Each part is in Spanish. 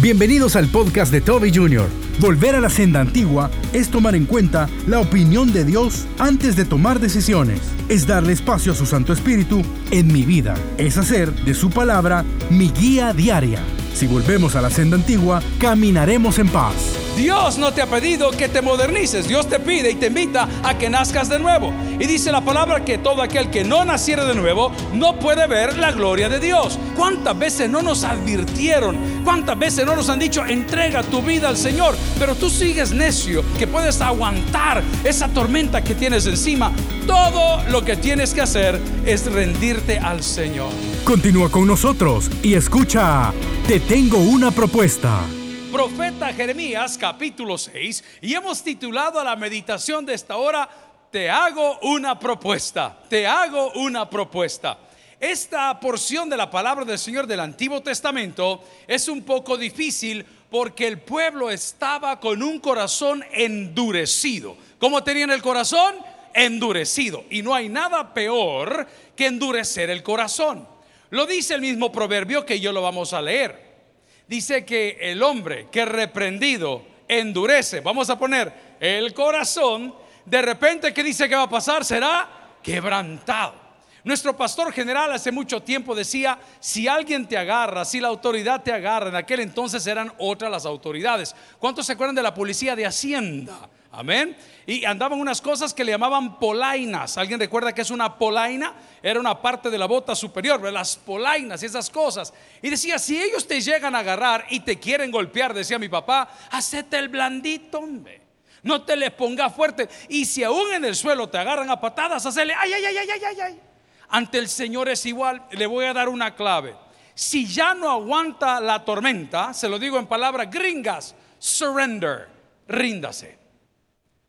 Bienvenidos al podcast de Toby Jr. Volver a la senda antigua es tomar en cuenta la opinión de Dios antes de tomar decisiones. Es darle espacio a su Santo Espíritu en mi vida. Es hacer de su palabra mi guía diaria. Si volvemos a la senda antigua, caminaremos en paz. Dios no te ha pedido que te modernices, Dios te pide y te invita a que nazcas de nuevo. Y dice la palabra que todo aquel que no naciera de nuevo no puede ver la gloria de Dios. ¿Cuántas veces no nos advirtieron? ¿Cuántas veces no nos han dicho, entrega tu vida al Señor? Pero tú sigues necio, que puedes aguantar esa tormenta que tienes encima. Todo lo que tienes que hacer es rendirte al Señor. Continúa con nosotros y escucha, te tengo una propuesta profeta Jeremías capítulo 6 y hemos titulado a la meditación de esta hora, Te hago una propuesta, te hago una propuesta. Esta porción de la palabra del Señor del Antiguo Testamento es un poco difícil porque el pueblo estaba con un corazón endurecido. ¿Cómo tenían el corazón? Endurecido. Y no hay nada peor que endurecer el corazón. Lo dice el mismo proverbio que yo lo vamos a leer dice que el hombre que reprendido endurece, vamos a poner el corazón, de repente, ¿qué dice que va a pasar? Será quebrantado. Nuestro pastor general hace mucho tiempo decía, si alguien te agarra, si la autoridad te agarra, en aquel entonces eran otras las autoridades. ¿Cuántos se acuerdan de la policía de Hacienda? Amén. Y andaban unas cosas que le llamaban polainas. ¿Alguien recuerda que es una polaina? Era una parte de la bota superior, las polainas y esas cosas. Y decía, si ellos te llegan a agarrar y te quieren golpear, decía mi papá, hacete el blandito. No te les pongas fuerte. Y si aún en el suelo te agarran a patadas, hacele, ay, ay, ay, ay, ay, ay. Ante el Señor es igual. Le voy a dar una clave. Si ya no aguanta la tormenta, se lo digo en palabras gringas, surrender, ríndase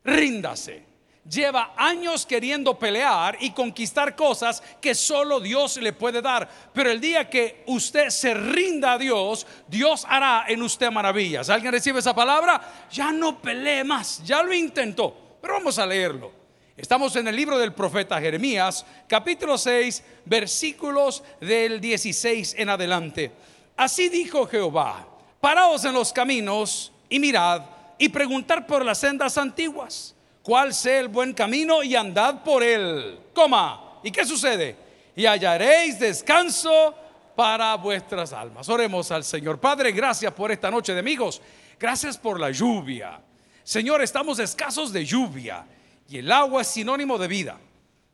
ríndase. Lleva años queriendo pelear y conquistar cosas que solo Dios le puede dar. Pero el día que usted se rinda a Dios, Dios hará en usted maravillas. ¿Alguien recibe esa palabra? Ya no pelee más, ya lo intentó. Pero vamos a leerlo. Estamos en el libro del profeta Jeremías, capítulo 6, versículos del 16 en adelante. Así dijo Jehová, paraos en los caminos y mirad y preguntar por las sendas antiguas, cuál sea el buen camino y andad por él. Coma. ¿Y qué sucede? Y hallaréis descanso para vuestras almas. Oremos al Señor. Padre, gracias por esta noche de amigos. Gracias por la lluvia. Señor, estamos escasos de lluvia y el agua es sinónimo de vida.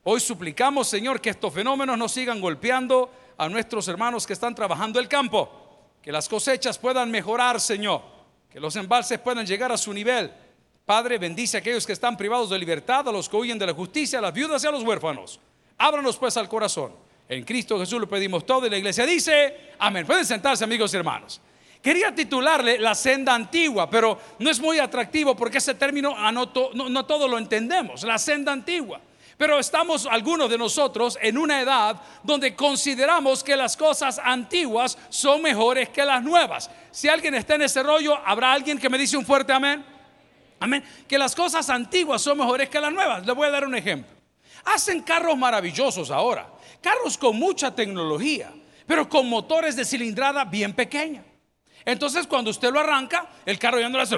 Hoy suplicamos, Señor, que estos fenómenos no sigan golpeando a nuestros hermanos que están trabajando el campo. Que las cosechas puedan mejorar, Señor que los embalses puedan llegar a su nivel. Padre, bendice a aquellos que están privados de libertad, a los que huyen de la justicia, a las viudas y a los huérfanos. Ábranos pues al corazón. En Cristo Jesús lo pedimos todo y la iglesia dice, amén. Pueden sentarse amigos y hermanos. Quería titularle la senda antigua, pero no es muy atractivo porque ese término no, no todo lo entendemos, la senda antigua. Pero estamos algunos de nosotros en una edad donde consideramos que las cosas antiguas son mejores que las nuevas. Si alguien está en ese rollo, ¿habrá alguien que me dice un fuerte amén? Amén. Que las cosas antiguas son mejores que las nuevas. Le voy a dar un ejemplo. Hacen carros maravillosos ahora. Carros con mucha tecnología, pero con motores de cilindrada bien pequeña. Entonces, cuando usted lo arranca, el carro ya no le hace.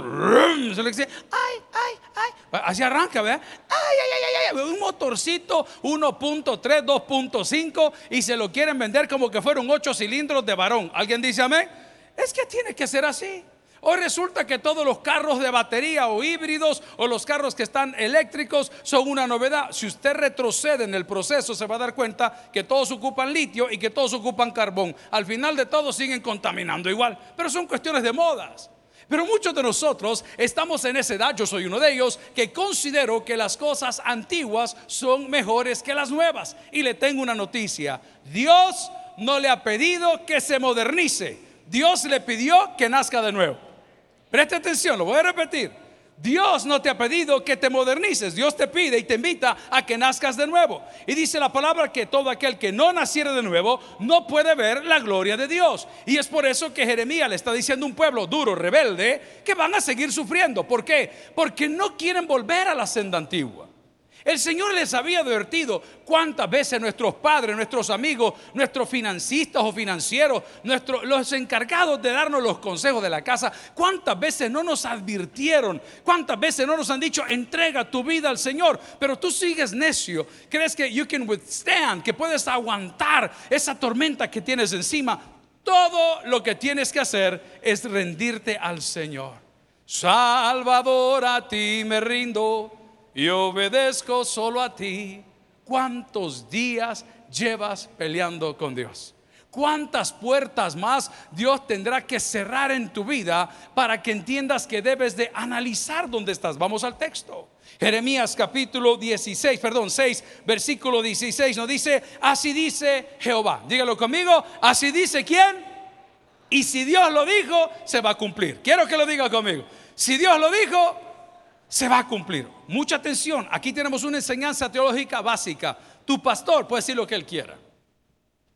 Se le dice, ay, ay, ay. Así arranca, ¿verdad? Ay, ay, ay, ay, Un motorcito 1.3, 2.5 y se lo quieren vender como que fueron 8 cilindros de varón. ¿Alguien dice amén? Es que tiene que ser así. Hoy resulta que todos los carros de batería o híbridos o los carros que están eléctricos son una novedad. Si usted retrocede en el proceso se va a dar cuenta que todos ocupan litio y que todos ocupan carbón. Al final de todo siguen contaminando igual, pero son cuestiones de modas. Pero muchos de nosotros estamos en esa edad, yo soy uno de ellos, que considero que las cosas antiguas son mejores que las nuevas. Y le tengo una noticia, Dios no le ha pedido que se modernice, Dios le pidió que nazca de nuevo. Preste atención, lo voy a repetir. Dios no te ha pedido que te modernices, Dios te pide y te invita a que nazcas de nuevo. Y dice la palabra que todo aquel que no naciere de nuevo no puede ver la gloria de Dios. Y es por eso que Jeremías le está diciendo a un pueblo duro, rebelde, que van a seguir sufriendo. ¿Por qué? Porque no quieren volver a la senda antigua. El Señor les había advertido cuántas veces nuestros padres, nuestros amigos, nuestros financistas o financieros, nuestros, los encargados de darnos los consejos de la casa, cuántas veces no nos advirtieron, cuántas veces no nos han dicho, entrega tu vida al Señor, pero tú sigues necio, crees que you can withstand, que puedes aguantar esa tormenta que tienes encima. Todo lo que tienes que hacer es rendirte al Señor. Salvador, a ti me rindo y obedezco solo a ti. ¿Cuántos días llevas peleando con Dios? ¿Cuántas puertas más Dios tendrá que cerrar en tu vida para que entiendas que debes de analizar dónde estás? Vamos al texto. Jeremías capítulo 16, perdón, 6, versículo 16 nos dice, así dice Jehová. Dígalo conmigo, así dice quién. Y si Dios lo dijo, se va a cumplir. Quiero que lo diga conmigo. Si Dios lo dijo, se va a cumplir. Mucha atención, aquí tenemos una enseñanza teológica básica. Tu pastor puede decir lo que él quiera.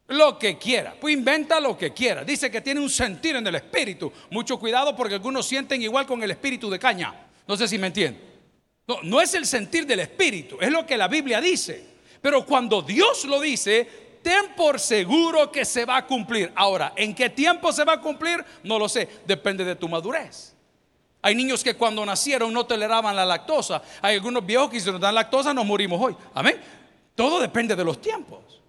Lo que quiera, pues inventa lo que quiera. Dice que tiene un sentir en el espíritu. Mucho cuidado porque algunos sienten igual con el espíritu de caña. No sé si me entienden. No, no es el sentir del espíritu, es lo que la Biblia dice. Pero cuando Dios lo dice, ten por seguro que se va a cumplir. Ahora, ¿en qué tiempo se va a cumplir? No lo sé, depende de tu madurez. Hay niños que cuando nacieron no toleraban la lactosa. Hay algunos viejos que si nos dan lactosa nos morimos hoy. Amén. Todo depende de los tiempos.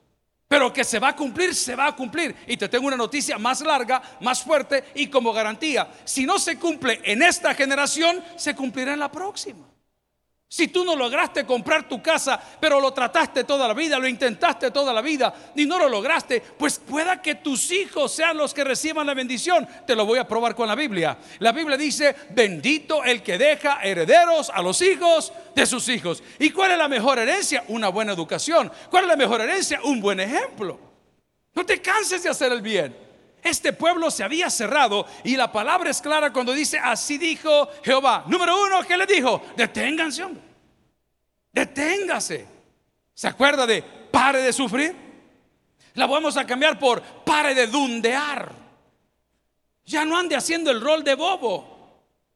Pero que se va a cumplir, se va a cumplir. Y te tengo una noticia más larga, más fuerte y como garantía. Si no se cumple en esta generación, se cumplirá en la próxima. Si tú no lograste comprar tu casa, pero lo trataste toda la vida, lo intentaste toda la vida y no lo lograste, pues pueda que tus hijos sean los que reciban la bendición. Te lo voy a probar con la Biblia. La Biblia dice, bendito el que deja herederos a los hijos de sus hijos. ¿Y cuál es la mejor herencia? Una buena educación. ¿Cuál es la mejor herencia? Un buen ejemplo. No te canses de hacer el bien. Este pueblo se había cerrado y la palabra es clara cuando dice, así dijo Jehová. Número uno, ¿qué le dijo? Deténganse. Deténgase. ¿Se acuerda de pare de sufrir? La vamos a cambiar por pare de dundear. Ya no ande haciendo el rol de bobo.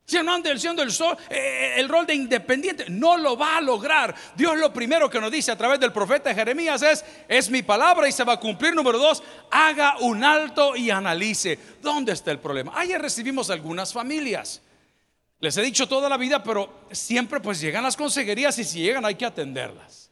Ya no ande haciendo el, sol, eh, eh, el rol de independiente. No lo va a lograr. Dios lo primero que nos dice a través del profeta Jeremías es, es mi palabra y se va a cumplir. Número dos, haga un alto y analice. ¿Dónde está el problema? Ayer recibimos algunas familias les he dicho toda la vida, pero siempre pues llegan las consejerías y si llegan hay que atenderlas.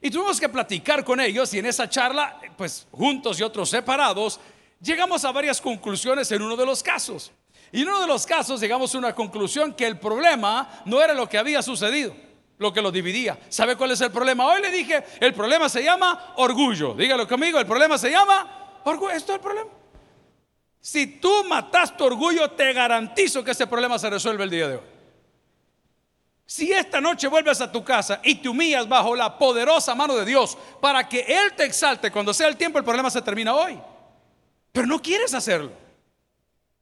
Y tuvimos que platicar con ellos y en esa charla, pues juntos y otros separados, llegamos a varias conclusiones en uno de los casos. Y en uno de los casos llegamos a una conclusión que el problema no era lo que había sucedido, lo que lo dividía. ¿Sabe cuál es el problema? Hoy le dije, el problema se llama orgullo. Dígalo conmigo, el problema se llama orgullo. Esto es el problema. Si tú matas tu orgullo, te garantizo que ese problema se resuelve el día de hoy. Si esta noche vuelves a tu casa y te humillas bajo la poderosa mano de Dios para que Él te exalte cuando sea el tiempo, el problema se termina hoy. Pero no quieres hacerlo.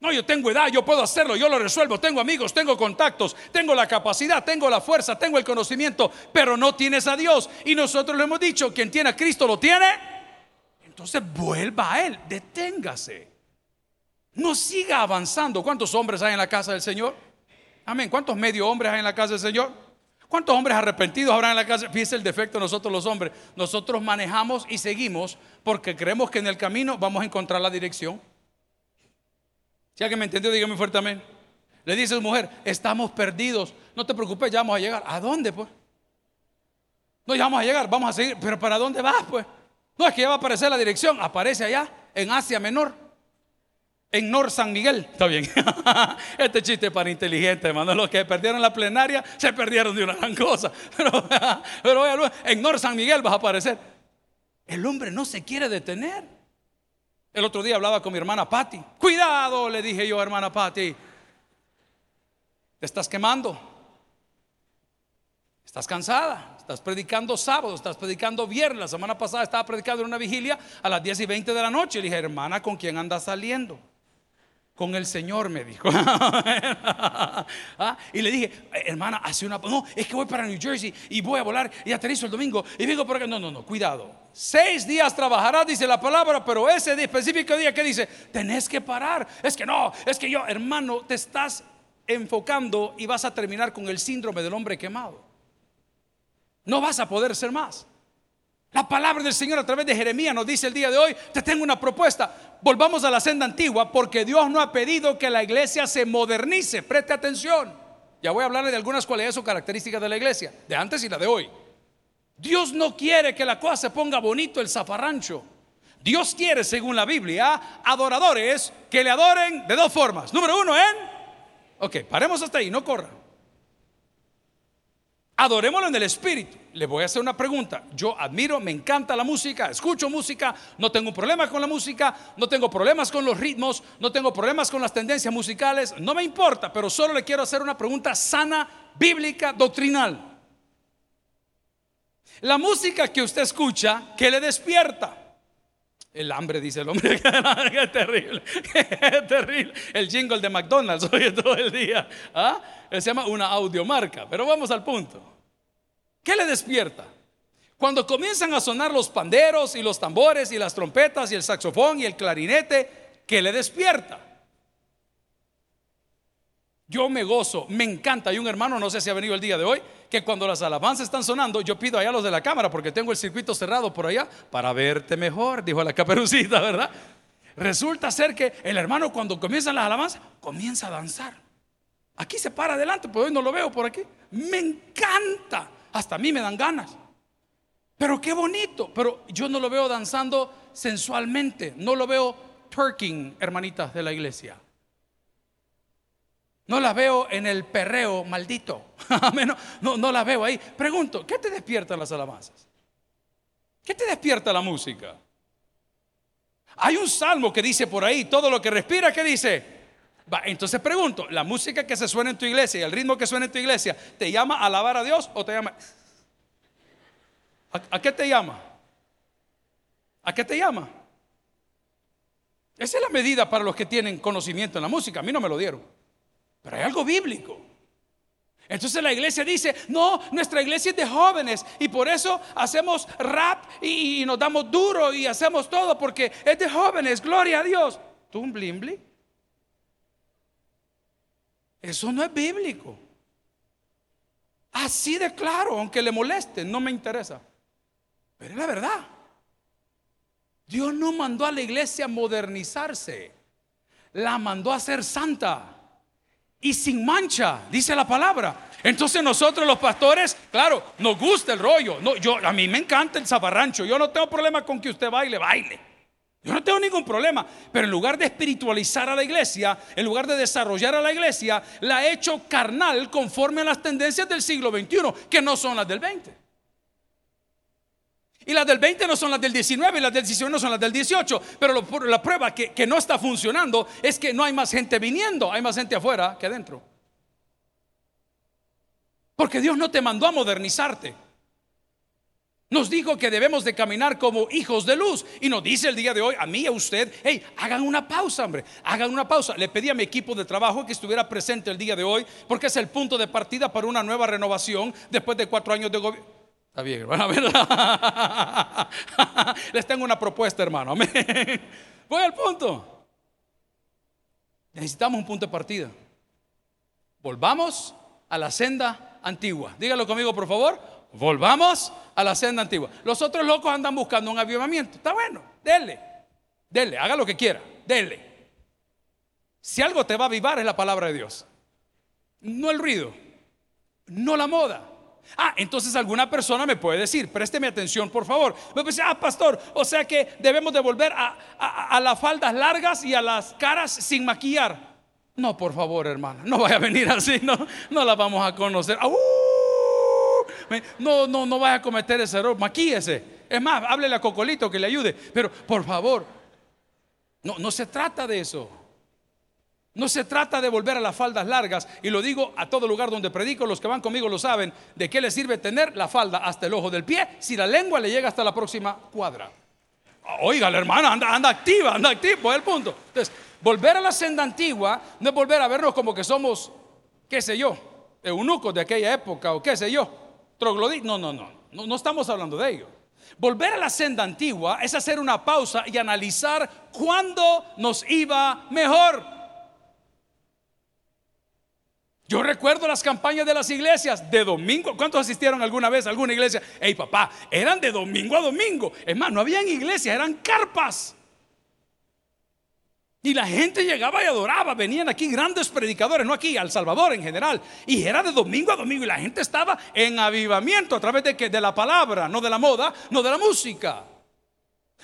No, yo tengo edad, yo puedo hacerlo, yo lo resuelvo, tengo amigos, tengo contactos, tengo la capacidad, tengo la fuerza, tengo el conocimiento, pero no tienes a Dios. Y nosotros le hemos dicho, quien tiene a Cristo lo tiene. Entonces vuelva a Él, deténgase. No siga avanzando. ¿Cuántos hombres hay en la casa del Señor? Amén. ¿Cuántos medio hombres hay en la casa del Señor? ¿Cuántos hombres arrepentidos habrá en la casa? Fíjese el defecto de nosotros los hombres. Nosotros manejamos y seguimos porque creemos que en el camino vamos a encontrar la dirección. Si alguien me entendió, dígame fuertemente. Le dice su mujer, estamos perdidos. No te preocupes, ya vamos a llegar. ¿A dónde, pues? No, ya vamos a llegar, vamos a seguir. Pero ¿para dónde vas, pues? No, es que ya va a aparecer la dirección. Aparece allá, en Asia Menor. En Nor San Miguel, está bien. este chiste para inteligente, hermano. Los que perdieron la plenaria se perdieron de una gran cosa. Pero, pero en Nor San Miguel vas a aparecer. El hombre no se quiere detener. El otro día hablaba con mi hermana Patty. Cuidado, le dije yo, hermana Patty. Te estás quemando. Estás cansada. Estás predicando sábado, estás predicando viernes. La semana pasada estaba predicando en una vigilia a las 10 y 20 de la noche. Le dije, hermana, ¿con quién andas saliendo? Con el Señor, me dijo. Ah, y le dije, hermana, hace una... No, es que voy para New Jersey y voy a volar y aterrizo el domingo y vengo por. No, no, no, cuidado. Seis días trabajarás, dice la palabra, pero ese específico día que dice, tenés que parar. Es que no, es que yo, hermano, te estás enfocando y vas a terminar con el síndrome del hombre quemado. No vas a poder ser más. La palabra del Señor a través de Jeremías nos dice el día de hoy, te tengo una propuesta. Volvamos a la senda antigua porque Dios no ha pedido que la iglesia se modernice. Preste atención. Ya voy a hablarle de algunas cualidades o características de la iglesia, de antes y la de hoy. Dios no quiere que la cosa se ponga bonito el zafarrancho. Dios quiere, según la Biblia, adoradores que le adoren de dos formas. Número uno, en... Ok, paremos hasta ahí, no corra. Adorémoslo en el Espíritu. Le voy a hacer una pregunta. Yo admiro, me encanta la música, escucho música, no tengo problemas con la música, no tengo problemas con los ritmos, no tengo problemas con las tendencias musicales, no me importa, pero solo le quiero hacer una pregunta sana, bíblica, doctrinal. La música que usted escucha, ¿qué le despierta? El hambre, dice el hombre. qué terrible, qué terrible. El jingle de McDonald's oye todo el día. ¿Ah? Se llama una audiomarca. Pero vamos al punto. ¿Qué le despierta? Cuando comienzan a sonar los panderos y los tambores y las trompetas y el saxofón y el clarinete, ¿qué le despierta? Yo me gozo, me encanta. Hay un hermano, no sé si ha venido el día de hoy, que cuando las alabanzas están sonando, yo pido allá a los de la cámara, porque tengo el circuito cerrado por allá, para verte mejor, dijo la caperucita, ¿verdad? Resulta ser que el hermano cuando comienzan las alabanzas, comienza a danzar. Aquí se para adelante, pero hoy no lo veo por aquí. Me encanta. Hasta a mí me dan ganas. Pero qué bonito. Pero yo no lo veo danzando sensualmente. No lo veo twerking, hermanitas de la iglesia. No la veo en el perreo maldito. no, no, no la veo ahí. Pregunto, ¿qué te despiertan las alabanzas? ¿Qué te despierta la música? Hay un salmo que dice por ahí, todo lo que respira, ¿qué dice? Va, entonces pregunto, ¿la música que se suena en tu iglesia y el ritmo que suena en tu iglesia te llama a alabar a Dios o te llama... ¿A, qué te llama? ¿A qué te llama? Esa es la medida para los que tienen conocimiento en la música. A mí no me lo dieron. Pero hay algo bíblico. Entonces la iglesia dice, no, nuestra iglesia es de jóvenes y por eso hacemos rap y, nos damos duro y hacemos todo porque es de jóvenes, gloria a Dios. ¿Tú un? Eso no es bíblico. Así de claro, aunque le moleste, no me interesa. Pero es la verdad. Dios no mandó a la iglesia a modernizarse, la mandó a ser santa y sin mancha, dice la palabra. Entonces nosotros los pastores, claro, nos gusta el rollo. No, yo a mí me encanta el zaparrancho. Yo no tengo problema con que usted baile, baile. Yo no tengo ningún problema, pero en lugar de espiritualizar a la iglesia, en lugar de desarrollar a la iglesia, la ha hecho carnal conforme a las tendencias del siglo XXI, que no son las del 20. Y las del 20 no son las del 19 y las del 19 no son las del 18. Pero la prueba que, que no está funcionando es que no hay más gente viniendo, hay más gente afuera que adentro. Porque Dios no te mandó a modernizarte. Nos dijo que debemos de caminar como hijos de luz. Y nos dice el día de hoy, a mí y a usted, hey, hagan una pausa, hombre, hagan una pausa. Le pedí a mi equipo de trabajo que estuviera presente el día de hoy, porque es el punto de partida para una nueva renovación después de cuatro años de gobierno. Está bien, hermano. Les tengo una propuesta, hermano. Voy al punto. Necesitamos un punto de partida. Volvamos a la senda antigua. Dígalo conmigo, por favor. Volvamos a la senda antigua. Los otros locos andan buscando un avivamiento. Está bueno, denle. Denle, haga lo que quiera. Denle. Si algo te va a avivar es la palabra de Dios. No el ruido. No la moda. Ah, entonces alguna persona me puede decir, présteme atención por favor. Me decir, ah, pastor, o sea que debemos de volver a, las faldas largas y a las caras sin maquillar. No, por favor, hermana, no vaya a venir así, no, no la vamos a conocer. ¡Uh! No, no, no vaya a cometer ese error, maquíese. Es más, háblele a Cocolito que le ayude, pero por favor, no, no se trata de eso. No se trata de volver a las faldas largas, y lo digo a todo lugar donde predico, los que van conmigo lo saben, de qué le sirve tener la falda hasta el ojo del pie si la lengua le llega hasta la próxima cuadra. Oiga, la hermana anda, anda activa, anda activa, es el punto. Entonces, volver a la senda antigua no es volver a vernos como que somos, qué sé yo, eunucos de aquella época o qué sé yo, No, no, no, no, no estamos hablando de ello. Volver a la senda antigua es hacer una pausa y analizar cuándo nos iba mejor. Yo recuerdo las campañas de las iglesias de domingo. ¿Cuántos asistieron alguna vez a alguna iglesia? Ey, papá, eran de domingo a domingo. Es más, no habían iglesias, eran carpas. Y la gente llegaba y adoraba. Venían aquí grandes predicadores, no aquí, al Salvador en general. Y era de domingo a domingo. Y la gente estaba en avivamiento a través de, que, de la palabra, no de la moda, no de la música.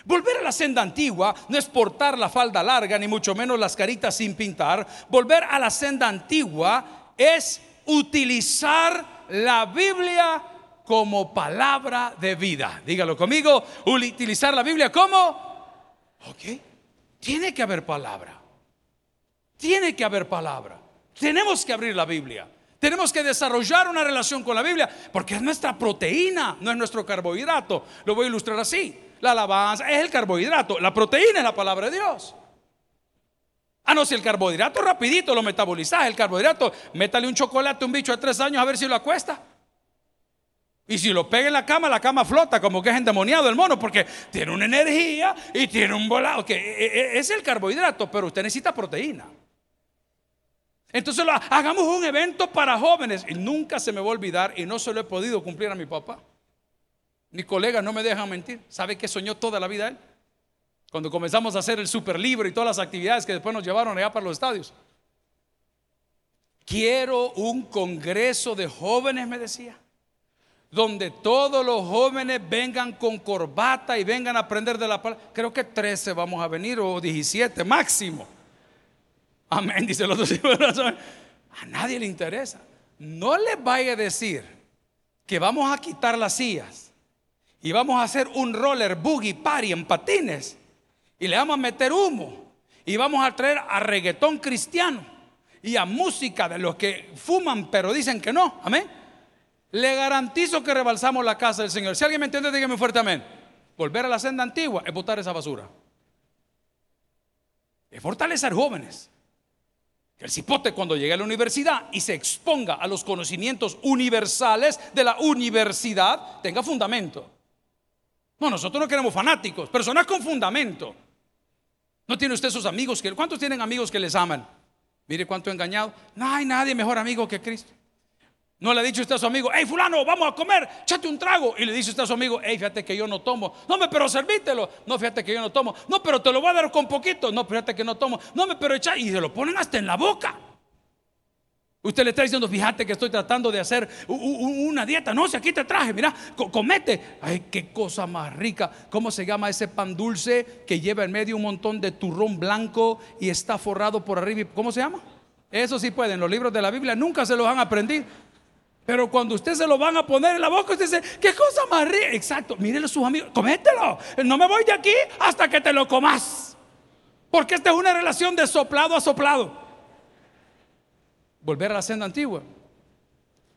Volver a la senda antigua no es portar la falda larga, ni mucho menos las caritas sin pintar. Volver a la senda antigua es utilizar la Biblia como palabra de vida. Dígalo conmigo, utilizar la Biblia como... Ok. Tiene que haber palabra. Tiene que haber palabra. Tenemos que abrir la Biblia. Tenemos que desarrollar una relación con la Biblia porque es nuestra proteína, no es nuestro carbohidrato. Lo voy a ilustrar así. La alabanza es el carbohidrato, la proteína es la palabra de Dios. Ah, no, si el carbohidrato rapidito lo metabolizás, el carbohidrato, métale un chocolate a un bicho de tres años a ver si lo acuesta. Y si lo pega en la cama, la cama flota como que es endemoniado el mono, porque tiene una energía y tiene un volado, que e, e, e, es el carbohidrato, pero usted necesita proteína. Entonces hagamos un evento para jóvenes y nunca se me va a olvidar y no se lo he podido cumplir a mi papá. Mi colega no me deja mentir. ¿Sabe que soñó toda la vida él? Cuando comenzamos a hacer el super libro y todas las actividades que después nos llevaron allá para los estadios. Quiero un congreso de jóvenes, me decía donde todos los jóvenes vengan con corbata y vengan a aprender de la palabra. Creo que 13 vamos a venir o 17 máximo. Amén, dice el otro. A nadie le interesa. No les vaya a decir que vamos a quitar las sillas y vamos a hacer un roller boogie party en patines y le vamos a meter humo y vamos a traer a reggaetón cristiano y a música de los que fuman pero dicen que no. Amén. Le garantizo que rebalsamos la casa del Señor. Si alguien me entiende, dígame fuerte amén. Volver a la senda antigua es botar esa basura. Es fortalecer jóvenes. Que el cipote cuando llegue a la universidad y se exponga a los conocimientos universales de la universidad tenga fundamento. No, nosotros no queremos fanáticos, personas con fundamento. ¿No tiene usted sus amigos que cuántos tienen amigos que les aman? Mire cuánto engañado. No hay nadie mejor amigo que Cristo. No le ha dicho usted a su amigo, hey fulano, vamos a comer, échate un trago. Y le dice usted a su amigo, hey, fíjate que yo no tomo. No, me, pero servítelo. No, fíjate que yo no tomo. No, pero te lo voy a dar con poquito. No, fíjate que no tomo. No, me, pero echa. Y se lo ponen hasta en la boca. Usted le está diciendo, fíjate que estoy tratando de hacer una dieta. No, si aquí te traje, mira, comete. Ay, qué cosa más rica. ¿Cómo se llama ese pan dulce que lleva en medio un montón de turrón blanco y está forrado por arriba? ¿Cómo se llama? Eso sí pueden. Los libros de la Biblia nunca se los han aprendido. Pero cuando usted se lo van a poner en la boca, usted dice, ¿qué cosa más rica? Exacto, mírele a sus amigos, comételo. No me voy de aquí hasta que te lo comas. Porque esta es una relación de soplado a soplado. Volver a la senda antigua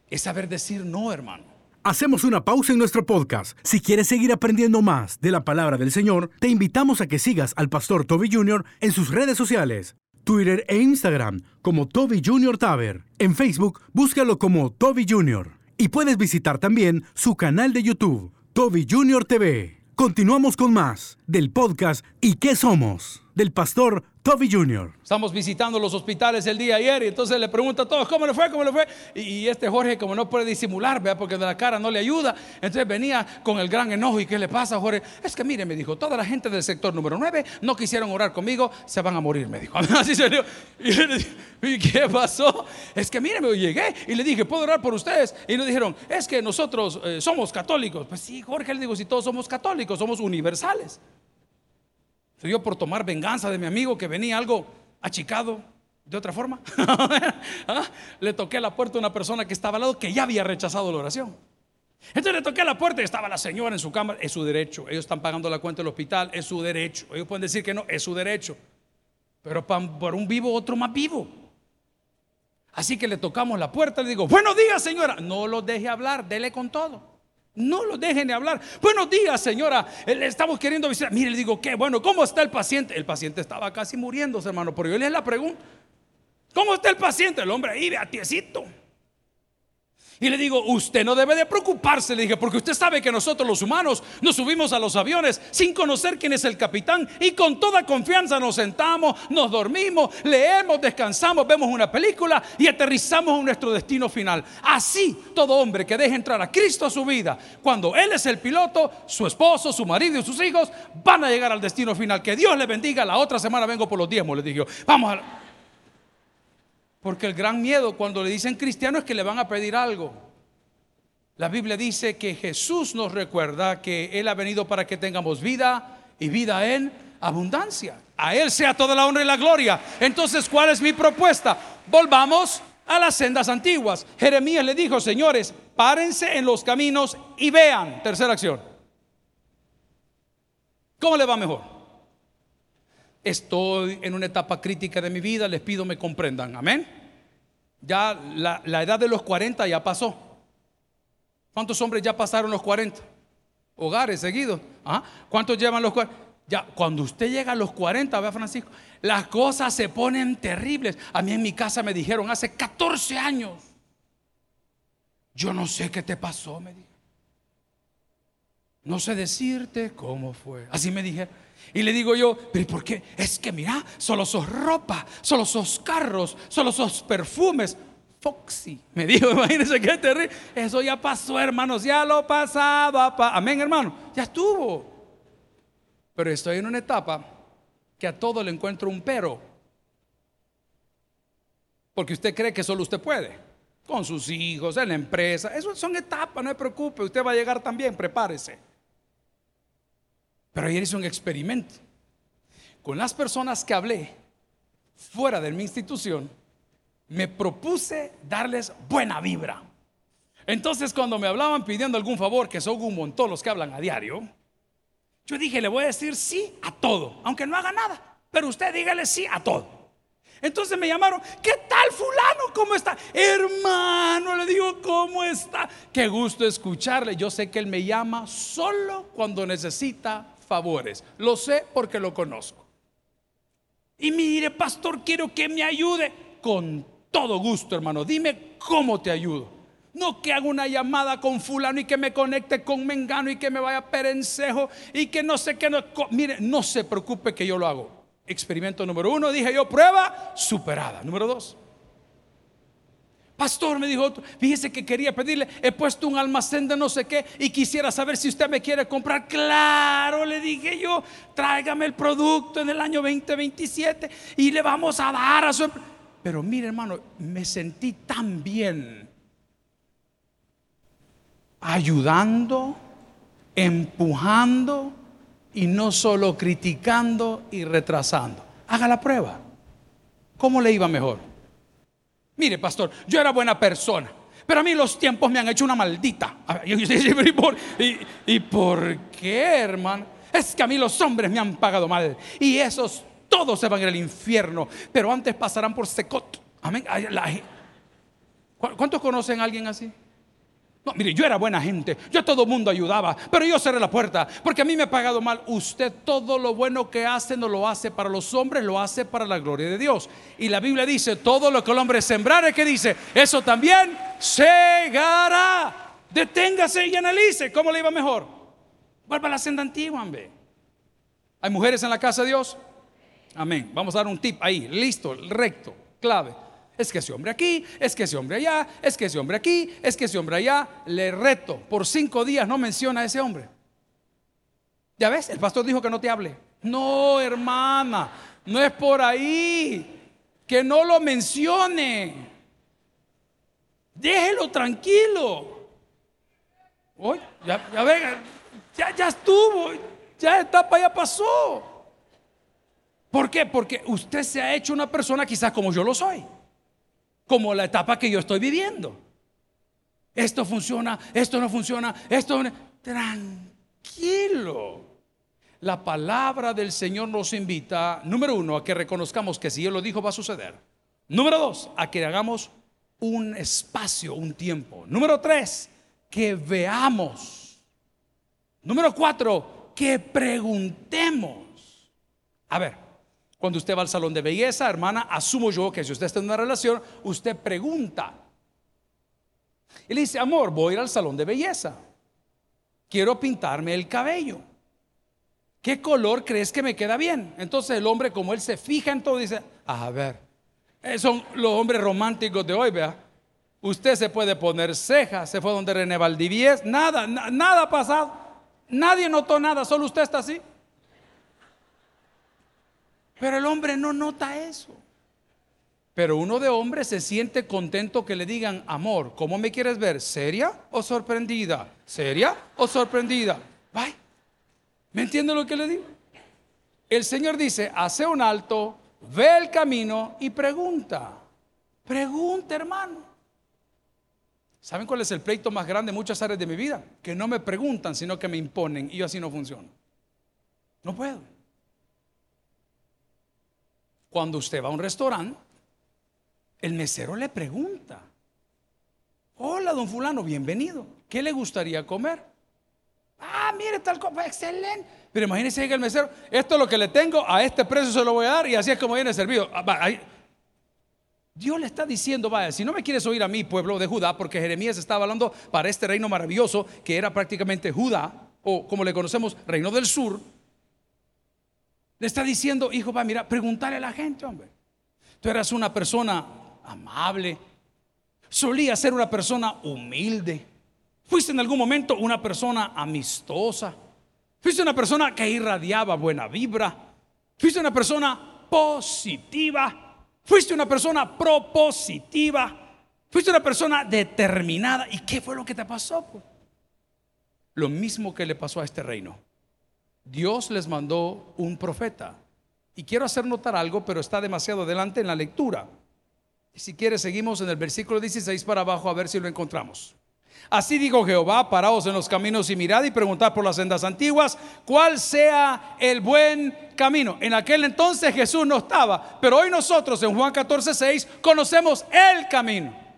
es saber decir no, hermano. Hacemos una pausa en nuestro podcast. Si quieres seguir aprendiendo más de la palabra del Señor, te invitamos a que sigas al pastor Toby Jr. en sus redes sociales. Twitter e Instagram como Toby Jr. Taver. En Facebook, búscalo como Toby Jr. Y puedes visitar también su canal de YouTube, Toby Jr. TV. Continuamos con más del podcast ¿Y qué somos? Del pastor Toby Jr. Estamos visitando los hospitales el día ayer y entonces le pregunta a todos, ¿cómo le fue? ¿Cómo le fue? Y, este Jorge como no puede disimular, ¿vea? porque de la cara no le ayuda, entonces venía con el gran enojo. ¿Y qué le pasa, Jorge? Es que mire, me dijo, toda la gente del sector número 9 no quisieron orar conmigo, se van a morir, me dijo. Así se dio. Y le dije, ¿y qué pasó? Es que mire, me llegué y le dije, ¿puedo orar por ustedes? Y nos dijeron, es que nosotros eh, somos católicos. Pues sí, Jorge, le digo, si todos somos católicos, somos universales. Se por tomar venganza de mi amigo que venía algo achicado de otra forma. ¿Ah? Le toqué la puerta a una persona que estaba al lado que ya había rechazado la oración. Entonces le toqué la puerta y estaba la señora en su cámara. Es su derecho. Ellos están pagando la cuenta del hospital. Es su derecho. Ellos pueden decir que no. Es su derecho. Pero por un vivo, otro más vivo. Así que le tocamos la puerta. Le digo, buenos días, señora. No lo deje hablar. Dele con todo. No lo dejen de hablar. Buenos días, señora. Le estamos queriendo visitar. Mire, le digo, ¿qué? Bueno, ¿cómo está el paciente? El paciente estaba casi muriéndose, hermano. Pero yo le la pregunta. ¿Cómo está el paciente? El hombre ahí, beatiecito. Y le digo, usted no debe de preocuparse, le dije, porque usted sabe que nosotros los humanos nos subimos a los aviones sin conocer quién es el capitán y con toda confianza nos sentamos, nos dormimos, leemos, descansamos, vemos una película y aterrizamos en nuestro destino final. Así todo hombre que deje entrar a Cristo a su vida, cuando Él es el piloto, su esposo, su marido y sus hijos van a llegar al destino final. Que Dios le bendiga. La otra semana vengo por los diezmos, le dije, vamos a... Porque el gran miedo cuando le dicen cristiano es que le van a pedir algo. La Biblia dice que Jesús nos recuerda que Él ha venido para que tengamos vida y vida en abundancia. A Él sea toda la honra y la gloria. Entonces, ¿cuál es mi propuesta? Volvamos a las sendas antiguas. Jeremías le dijo, señores, párense en los caminos y vean. Tercera acción. ¿Cómo le va mejor? Estoy en una etapa crítica de mi vida, les pido me comprendan. Amén. Ya la, edad de los 40 ya pasó. ¿Cuántos hombres ya pasaron los 40? Hogares seguidos. ¿Ah? ¿Cuántos llevan los 40? Ya, cuando usted llega a los 40, vea Francisco, las cosas se ponen terribles. A mí en mi casa me dijeron hace 14 años. Yo no sé qué te pasó, me dijo. No sé decirte cómo fue. Así me dijeron. Y le digo yo, pero ¿por qué? Es que mira, solo sos ropa, solo sos carros, solo sos perfumes. Foxy, me dijo, imagínense qué terrible. Eso ya pasó, hermanos, ya lo pasado. Amén, hermano, ya estuvo. Pero estoy en una etapa que a todo le encuentro un pero. Porque usted cree que solo usted puede. Con sus hijos, en la empresa. Eso son etapas, no se preocupe. Usted va a llegar también, prepárese. Pero ayer hice un experimento. Con las personas que hablé fuera de mi institución, me propuse darles buena vibra. Entonces cuando me hablaban pidiendo algún favor, que son un montón los que hablan a diario, yo dije, le voy a decir sí a todo, aunque no haga nada, pero usted dígale sí a todo. Entonces me llamaron, ¿qué tal fulano? ¿Cómo está? Hermano, le digo, ¿cómo está? Qué gusto escucharle. Yo sé que él me llama solo cuando necesita favores. Lo sé porque lo conozco. Y mire, pastor, quiero que me ayude. Con todo gusto, hermano. Dime cómo te ayudo. No que haga una llamada con fulano y que me conecte con Mengano y que me vaya a perencejo y que no sé qué. No, mire, no se preocupe que yo lo hago. Experimento número uno, dije yo, prueba superada. Número dos, Pastor, me dijo otro, fíjese que quería pedirle, he puesto un almacén de no sé qué y quisiera saber si usted me quiere comprar. Claro, le dije yo, tráigame el producto en el año 2027 y le vamos a dar a su... Pero mire hermano, me sentí tan bien ayudando, empujando y no solo criticando y retrasando. Haga la prueba. ¿Cómo le iba mejor? Mire, pastor, yo era buena persona. Pero a mí los tiempos me han hecho una maldita. ¿Y por, y, por qué, hermano? Es que a mí los hombres me han pagado mal. Y esos todos se van al infierno. Pero antes pasarán por secot. Amén. ¿Cuántos conocen a alguien así? No, mire, yo era buena gente, yo a todo mundo ayudaba, pero yo cerré la puerta porque a mí me ha pagado mal. Usted todo lo bueno que hace no lo hace para los hombres, lo hace para la gloria de Dios. Y la Biblia dice, todo lo que el hombre sembrare, que dice, eso también segará. Deténgase y analice cómo le iba mejor. Vuelva a la senda antigua, hombre. ¿Hay mujeres en la casa de Dios? Amén. Vamos a dar un tip ahí, listo, recto, clave es que ese hombre aquí, es que ese hombre allá, es que ese hombre aquí, es que ese hombre allá. Le reto, por cinco días no menciona a ese hombre. Ya ves, el pastor dijo que no te hable. No, hermana, no es por ahí. Que no lo mencione. Déjelo tranquilo. Hoy, ya, ya venga, ya, ya estuvo, ya etapa ya pasó. ¿Por qué? Porque usted se ha hecho una persona quizás como yo lo soy como la etapa que yo estoy viviendo. Esto funciona, esto no funciona, esto. Tranquilo. La palabra del Señor nos invita, número uno, a que reconozcamos que si Él lo dijo va a suceder. Número dos, a que hagamos un espacio, un tiempo. Número tres, que veamos. Número cuatro, que preguntemos. A ver, cuando usted va al salón de belleza, hermana, asumo yo que si usted está en una relación, usted pregunta. Y le dice, amor, voy a ir al salón de belleza. Quiero pintarme el cabello. ¿Qué color crees que me queda bien? Entonces el hombre, como él se fija en todo, dice, a ver, eh, son los hombres románticos de hoy, vea. Usted se puede poner cejas, se fue donde René Valdivies, nada, nada ha pasado. Nadie notó nada, solo usted está así. Pero el hombre no nota eso. Pero uno de hombre se siente contento que le digan, amor, ¿cómo me quieres ver? ¿Seria o sorprendida? ¿Seria o sorprendida? Bye. ¿Me entiende lo que le digo? El Señor dice, hace un alto, ve el camino y pregunta. Pregunta, hermano. ¿Saben cuál es el pleito más grande en muchas áreas de mi vida? Que no me preguntan, sino que me imponen y yo así no funciono. No puedo. Cuando usted va a un restaurante, el mesero le pregunta, hola, don fulano, bienvenido, ¿qué le gustaría comer? Ah, mire, tal cosa, excelente. Pero imagínese que el mesero, esto es lo que le tengo, a este precio se lo voy a dar y así es como viene servido. Ah, Dios le está diciendo, vaya, si no me quieres oír a mí, pueblo de Judá, porque Jeremías estaba hablando para este reino maravilloso que era prácticamente Judá, o como le conocemos, reino del sur, le está diciendo, hijo, va, mira, preguntarle a la gente, hombre. Tú eras una persona amable, solía ser una persona humilde, fuiste en algún momento una persona amistosa, fuiste una persona que irradiaba buena vibra, fuiste una persona positiva, fuiste una persona propositiva, fuiste una persona determinada. ¿Y qué fue lo que te pasó? Lo mismo que le pasó a este reino. Dios les mandó un profeta. Y quiero hacer notar algo, pero está demasiado adelante en la lectura. Si quieres, seguimos en el versículo 16 para abajo a ver si lo encontramos. Así dijo Jehová, paraos en los caminos y mirad y preguntad por las sendas antiguas, cuál sea el buen camino. En aquel entonces Jesús no estaba, pero hoy nosotros en Juan 14, 6 conocemos el camino.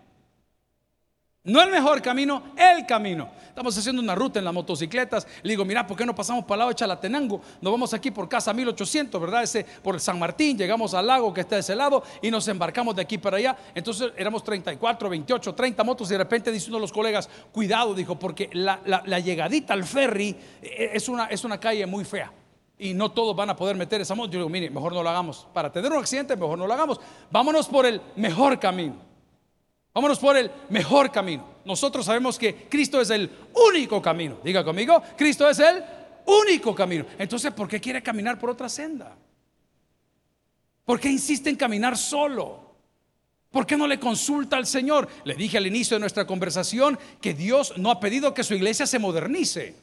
No el mejor camino, el camino. Estamos haciendo una ruta en las motocicletas. Le digo, mira, ¿por qué no pasamos para el lado de Chalatenango? Nos vamos aquí por casa 1800, ¿verdad? Ese, por San Martín, llegamos al lago que está de ese lado y nos embarcamos de aquí para allá. Entonces éramos 34, 28, 30 motos y de repente dice uno de los colegas, cuidado, dijo, porque la, llegadita al ferry eh, es una, es una calle muy fea y no todos van a poder meter esa moto. Yo digo, mire, mejor no lo hagamos. Para tener un accidente, mejor no lo hagamos. Vámonos por el mejor camino. Vámonos por el mejor camino. Nosotros sabemos que Cristo es el único camino. Diga conmigo, Cristo es el único camino. Entonces, ¿por qué quiere caminar por otra senda? ¿Por qué insiste en caminar solo? ¿Por qué no le consulta al Señor? Le dije al inicio de nuestra conversación que Dios no ha pedido que su iglesia se modernice.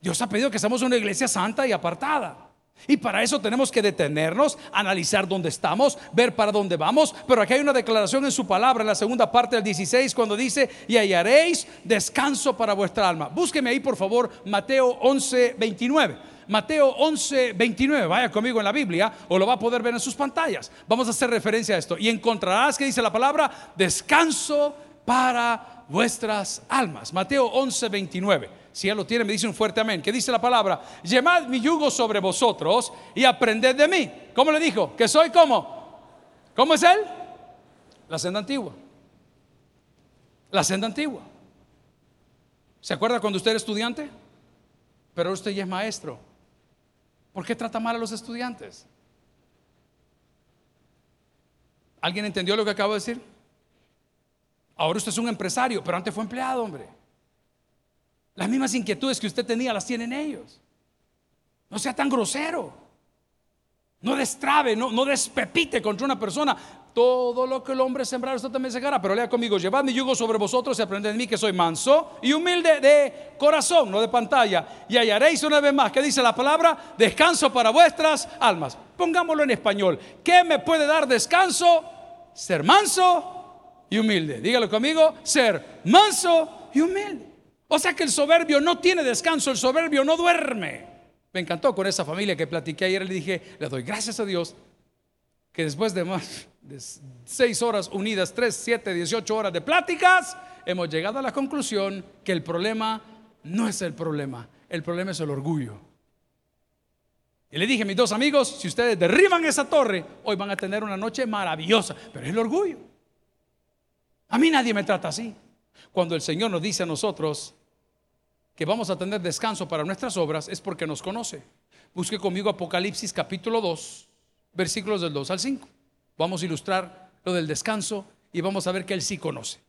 Dios ha pedido que seamos una iglesia santa y apartada. Y para eso tenemos que detenernos, analizar dónde estamos, ver para dónde vamos. Pero aquí hay una declaración en su palabra, en la segunda parte del 16, cuando dice, y hallaréis descanso para vuestra alma. Búsqueme ahí, por favor, Mateo 11, 29. Mateo 11, 29, vaya conmigo en la Biblia o lo va a poder ver en sus pantallas. Vamos a hacer referencia a esto. Y encontrarás que dice la palabra, descanso para vuestras almas. Mateo 11, 29. Si ya lo tiene, me dice un fuerte amén. ¿Qué dice la palabra? Llevad mi yugo sobre vosotros y aprended de mí. ¿Cómo le dijo? Que soy como. ¿Cómo es él? La senda antigua. La senda antigua. ¿Se acuerda cuando usted era estudiante? Pero usted ya es maestro. ¿Por qué trata mal a los estudiantes? ¿Alguien entendió lo que acabo de decir? Ahora usted es un empresario, pero antes fue empleado, hombre. Las mismas inquietudes que usted tenía las tienen ellos. No sea tan grosero. No destrabe, no, no despepite contra una persona. Todo lo que el hombre sembrar, usted también segará. Pero lea conmigo: Llevad mi yugo sobre vosotros y aprended de mí que soy manso y humilde de corazón, no de pantalla. Y hallaréis una vez más, que dice la palabra? Descanso para vuestras almas. Pongámoslo en español. ¿Qué me puede dar descanso? Ser manso y humilde. Dígalo conmigo: ser manso y humilde. O sea que el soberbio no tiene descanso, el soberbio no duerme. Me encantó con esa familia que platiqué ayer, le dije, le doy gracias a Dios que después de más de seis horas unidas, tres, siete, dieciocho horas de pláticas, hemos llegado a la conclusión que el problema no es el problema, el problema es el orgullo. Y le dije a mis dos amigos, si ustedes derriban esa torre, hoy van a tener una noche maravillosa, pero es el orgullo. A mí nadie me trata así. Cuando el Señor nos dice a nosotros que vamos a tener descanso para nuestras obras, es porque nos conoce. Busque conmigo Apocalipsis capítulo 2, versículos del 2 al 5. Vamos a ilustrar lo del descanso y vamos a ver que Él sí conoce.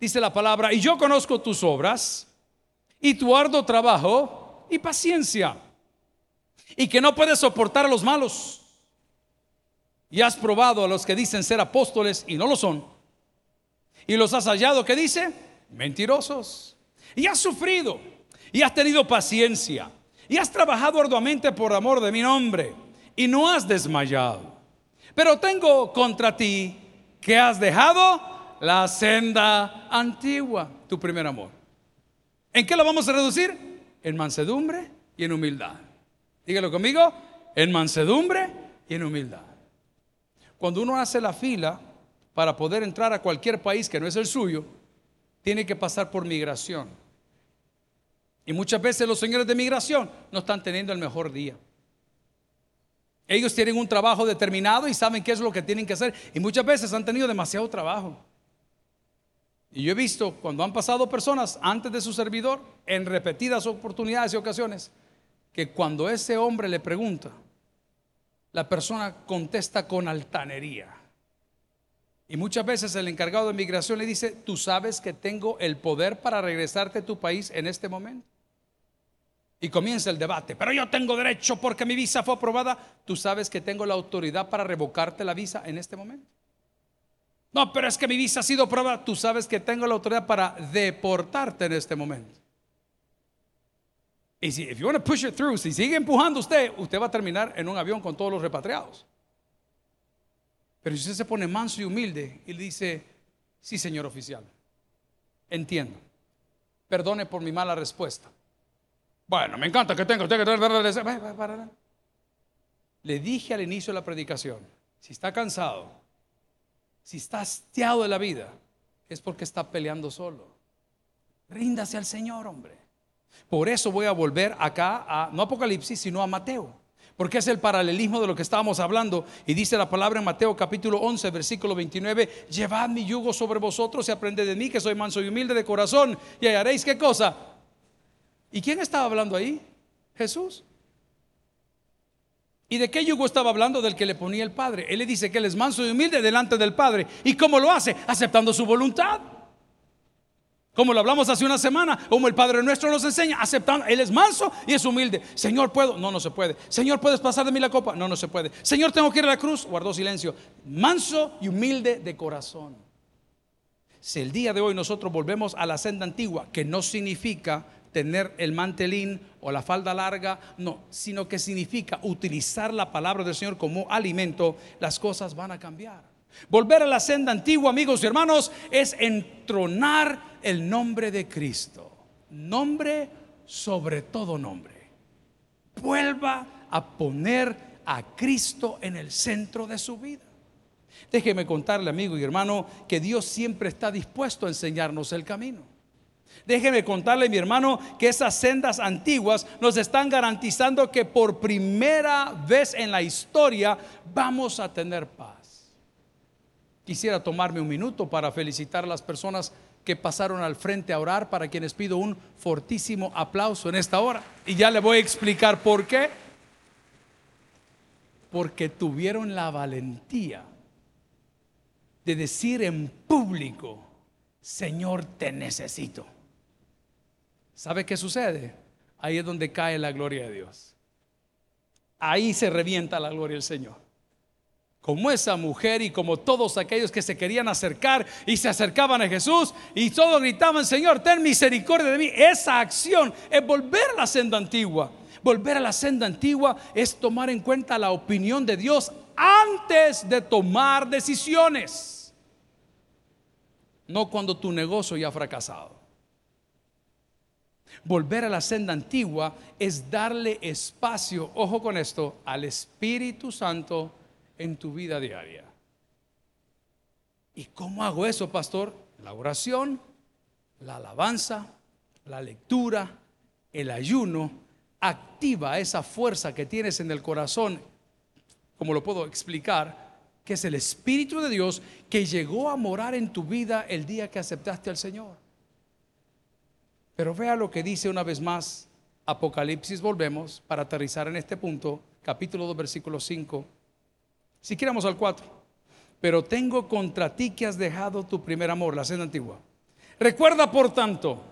Dice la palabra, y yo conozco tus obras y tu arduo trabajo y paciencia, y que no puedes soportar a los malos. Y has probado a los que dicen ser apóstoles y no lo son. Y los has hallado, que dice? Mentirosos. Y has sufrido, y has tenido paciencia, y has trabajado arduamente por amor de mi nombre, y no has desmayado. Pero tengo contra ti que has dejado la senda antigua, tu primer amor. ¿En qué lo vamos a reducir? En mansedumbre y en humildad. Dígalo conmigo, en mansedumbre y en humildad. Cuando uno hace la fila para poder entrar a cualquier país que no es el suyo, tiene que pasar por migración. Y muchas veces los señores de migración no están teniendo el mejor día. Ellos tienen un trabajo determinado y saben qué es lo que tienen que hacer. Y muchas veces han tenido demasiado trabajo. Y yo he visto cuando han pasado personas antes de su servidor, en repetidas oportunidades y ocasiones, que cuando ese hombre le pregunta, la persona contesta con altanería. Y muchas veces el encargado de migración le dice, tú sabes que tengo el poder para regresarte a tu país en este momento. Y comienza el debate, pero yo tengo derecho porque mi visa fue aprobada. Tú sabes que tengo la autoridad para revocarte la visa en este momento. No, pero es que mi visa ha sido aprobada. Tú sabes que tengo la autoridad para deportarte en este momento. Y si if you want to push it through, si sigue empujando usted, usted va a terminar en un avión con todos los repatriados. Pero si usted se pone manso y humilde y le dice, sí, señor oficial, entiendo, perdone por mi mala respuesta. Bueno, me encanta que tenga usted que... Le dije al inicio de la predicación, si está cansado, si está hastiado de la vida, es porque está peleando solo. Ríndase al Señor, hombre. Por eso voy a volver acá a, no Apocalipsis, sino a Mateo. Porque es el paralelismo de lo que estábamos hablando. Y dice la palabra en Mateo capítulo 11, versículo 29, llevad mi yugo sobre vosotros y aprended de mí, que soy manso y humilde de corazón, y hallaréis qué cosa, ¿Y quién estaba hablando ahí? Jesús. ¿Y de qué yugo estaba hablando? Del que le ponía el Padre. Él le dice que él es manso y humilde delante del Padre. ¿Y cómo lo hace? Aceptando su voluntad. Como lo hablamos hace una semana, como el Padre nuestro nos enseña, aceptando, Él es manso y es humilde. Señor, ¿puedo? No, no se puede. Señor, ¿puedes pasar de mí la copa? No, no se puede. Señor, ¿tengo que ir a la cruz? Guardó silencio. Manso y humilde de corazón. Si el día de hoy nosotros volvemos a la senda antigua, que no significa tener el mantelín o la falda larga, no, sino que significa utilizar la palabra del Señor como alimento, las cosas van a cambiar. Volver a la senda antigua, amigos y hermanos, es entronar el nombre de Cristo. Nombre sobre todo nombre. Vuelva a poner a Cristo en el centro de su vida. Déjeme contarle, amigo y hermano, que Dios siempre está dispuesto a enseñarnos el camino. Déjeme contarle, mi hermano, que esas sendas antiguas nos están garantizando que por primera vez en la historia vamos a tener paz. Quisiera tomarme un minuto para felicitar a las personas que pasaron al frente a orar, para quienes pido un fortísimo aplauso en esta hora. Y ya le voy a explicar por qué. Porque tuvieron la valentía de decir en público, Señor, te necesito. ¿Sabe qué sucede? Ahí es donde cae la gloria de Dios. Ahí se revienta la gloria del Señor. Como esa mujer y como todos aquellos que se querían acercar y se acercaban a Jesús y todos gritaban, Señor, ten misericordia de mí. Esa acción es volver a la senda antigua. Volver a la senda antigua es tomar en cuenta la opinión de Dios antes de tomar decisiones. No cuando tu negocio ya ha fracasado. Volver a la senda antigua es darle espacio, ojo con esto, al Espíritu Santo en tu vida diaria. ¿Y cómo hago eso, pastor? La oración, la alabanza, la lectura, el ayuno, activa esa fuerza que tienes en el corazón, como lo puedo explicar, que es el Espíritu de Dios que llegó a morar en tu vida el día que aceptaste al Señor. Pero vea lo que dice una vez más Apocalipsis, volvemos para aterrizar en este punto, capítulo 2, versículo 5. Si quieramos al 4. Pero tengo contra ti que has dejado tu primer amor, la senda antigua. Recuerda, por tanto,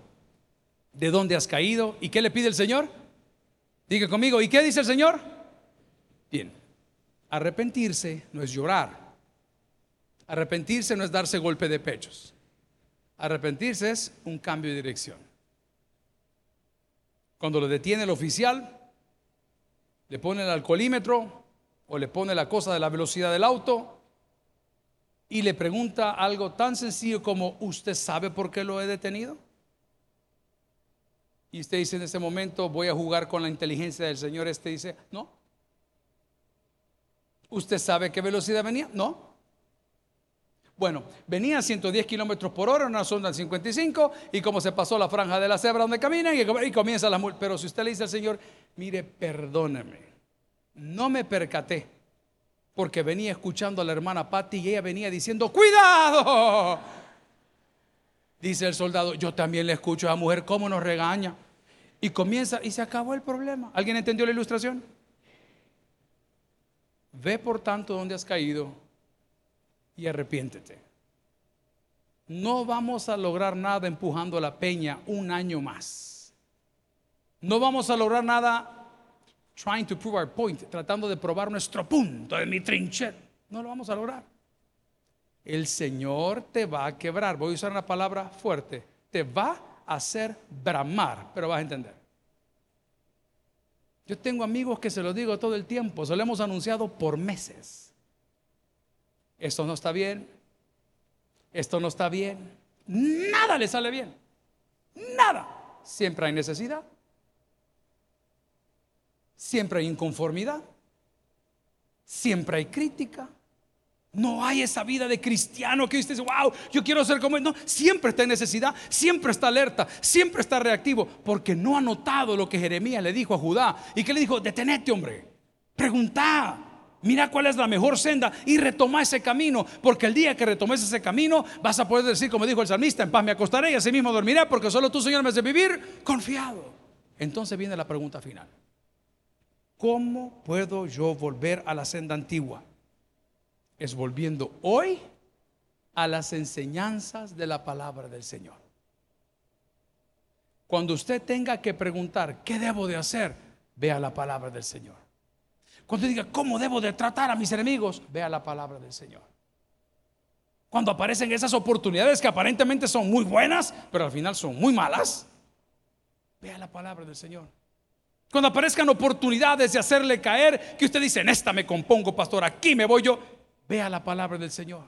de dónde has caído y qué le pide el Señor. Diga conmigo, ¿y qué dice el Señor? Bien, arrepentirse no es llorar. Arrepentirse no es darse golpe de pechos. Arrepentirse es un cambio de dirección. Cuando lo detiene el oficial, le pone el alcoholímetro o le pone la cosa de la velocidad del auto y le pregunta algo tan sencillo como, ¿usted sabe por qué lo he detenido? Y usted dice en ese momento, voy a jugar con la inteligencia del Señor. Este dice, no. ¿Usted sabe qué velocidad venía? No. Bueno, venía a 110 kilómetros por hora en una zona de 55 y como se pasó la franja de la cebra donde caminan y, comienza la multa. Pero si usted le dice al Señor, mire, perdóneme, no me percaté porque venía escuchando a la hermana Patty y ella venía diciendo, cuidado. Dice el soldado, yo también le escucho a la mujer cómo nos regaña. Y comienza y se acabó el problema. ¿Alguien entendió la ilustración? Ve por tanto dónde has caído y arrepiéntete. No vamos a lograr nada empujando la peña un año más. No vamos a lograr nada trying to prove our point, tratando de probar nuestro punto de mi trinchera. No lo vamos a lograr. El Señor te va a quebrar. Voy a usar una palabra fuerte. Te va a hacer bramar, pero vas a entender. Yo tengo amigos que se lo digo todo el tiempo, se lo hemos anunciado por meses esto no está bien, esto no está bien, nada le sale bien, nada. Siempre hay necesidad, siempre hay inconformidad, siempre hay crítica. No hay esa vida de cristiano que usted dice, wow, yo quiero ser como él. No, siempre está en necesidad, siempre está alerta, siempre está reactivo, porque no ha notado lo que Jeremías le dijo a Judá. ¿Y que le dijo? Detenete, hombre, pregunta, Mira cuál es la mejor senda y retoma ese camino, porque el día que retomes ese camino vas a poder decir, como dijo el salmista, en paz me acostaré y así mismo dormiré, porque solo tú, Señor, me haces vivir confiado. Entonces viene la pregunta final. ¿Cómo puedo yo volver a la senda antigua? Es volviendo hoy a las enseñanzas de la palabra del Señor. Cuando usted tenga que preguntar, ¿qué debo de hacer? Vea la palabra del Señor. Cuando diga, ¿cómo debo de tratar a mis enemigos? Vea la palabra del Señor. Cuando aparecen esas oportunidades que aparentemente son muy buenas, pero al final son muy malas, vea la palabra del Señor. Cuando aparezcan oportunidades de hacerle caer, que usted dice, en esta me compongo, pastor, aquí me voy yo, vea la palabra del Señor.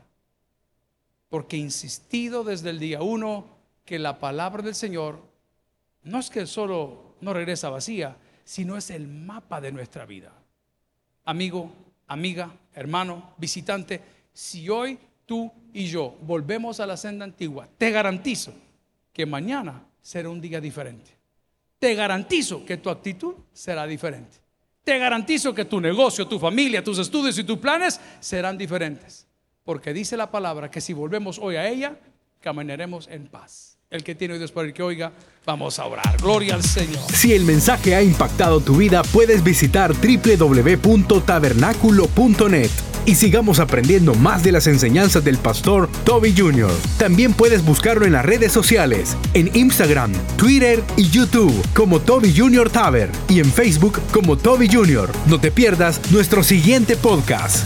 Porque he insistido desde el día uno que la palabra del Señor no es que solo no regresa vacía, sino es el mapa de nuestra vida amigo, amiga, hermano, visitante, si hoy tú y yo volvemos a la senda antigua, te garantizo que mañana será un día diferente. Te garantizo que tu actitud será diferente. Te garantizo que tu negocio, tu familia, tus estudios y tus planes serán diferentes. Porque dice la palabra que si volvemos hoy a ella, caminaremos en paz. El que tiene oídos para el que oiga, vamos a orar. Gloria al Señor. Si el mensaje ha impactado tu vida, puedes visitar www.tabernaculo.net y sigamos aprendiendo más de las enseñanzas del pastor Toby Jr. También puedes buscarlo en las redes sociales, en Instagram, Twitter y YouTube como Toby Jr. Taber y en Facebook como Toby Jr. No te pierdas nuestro siguiente podcast.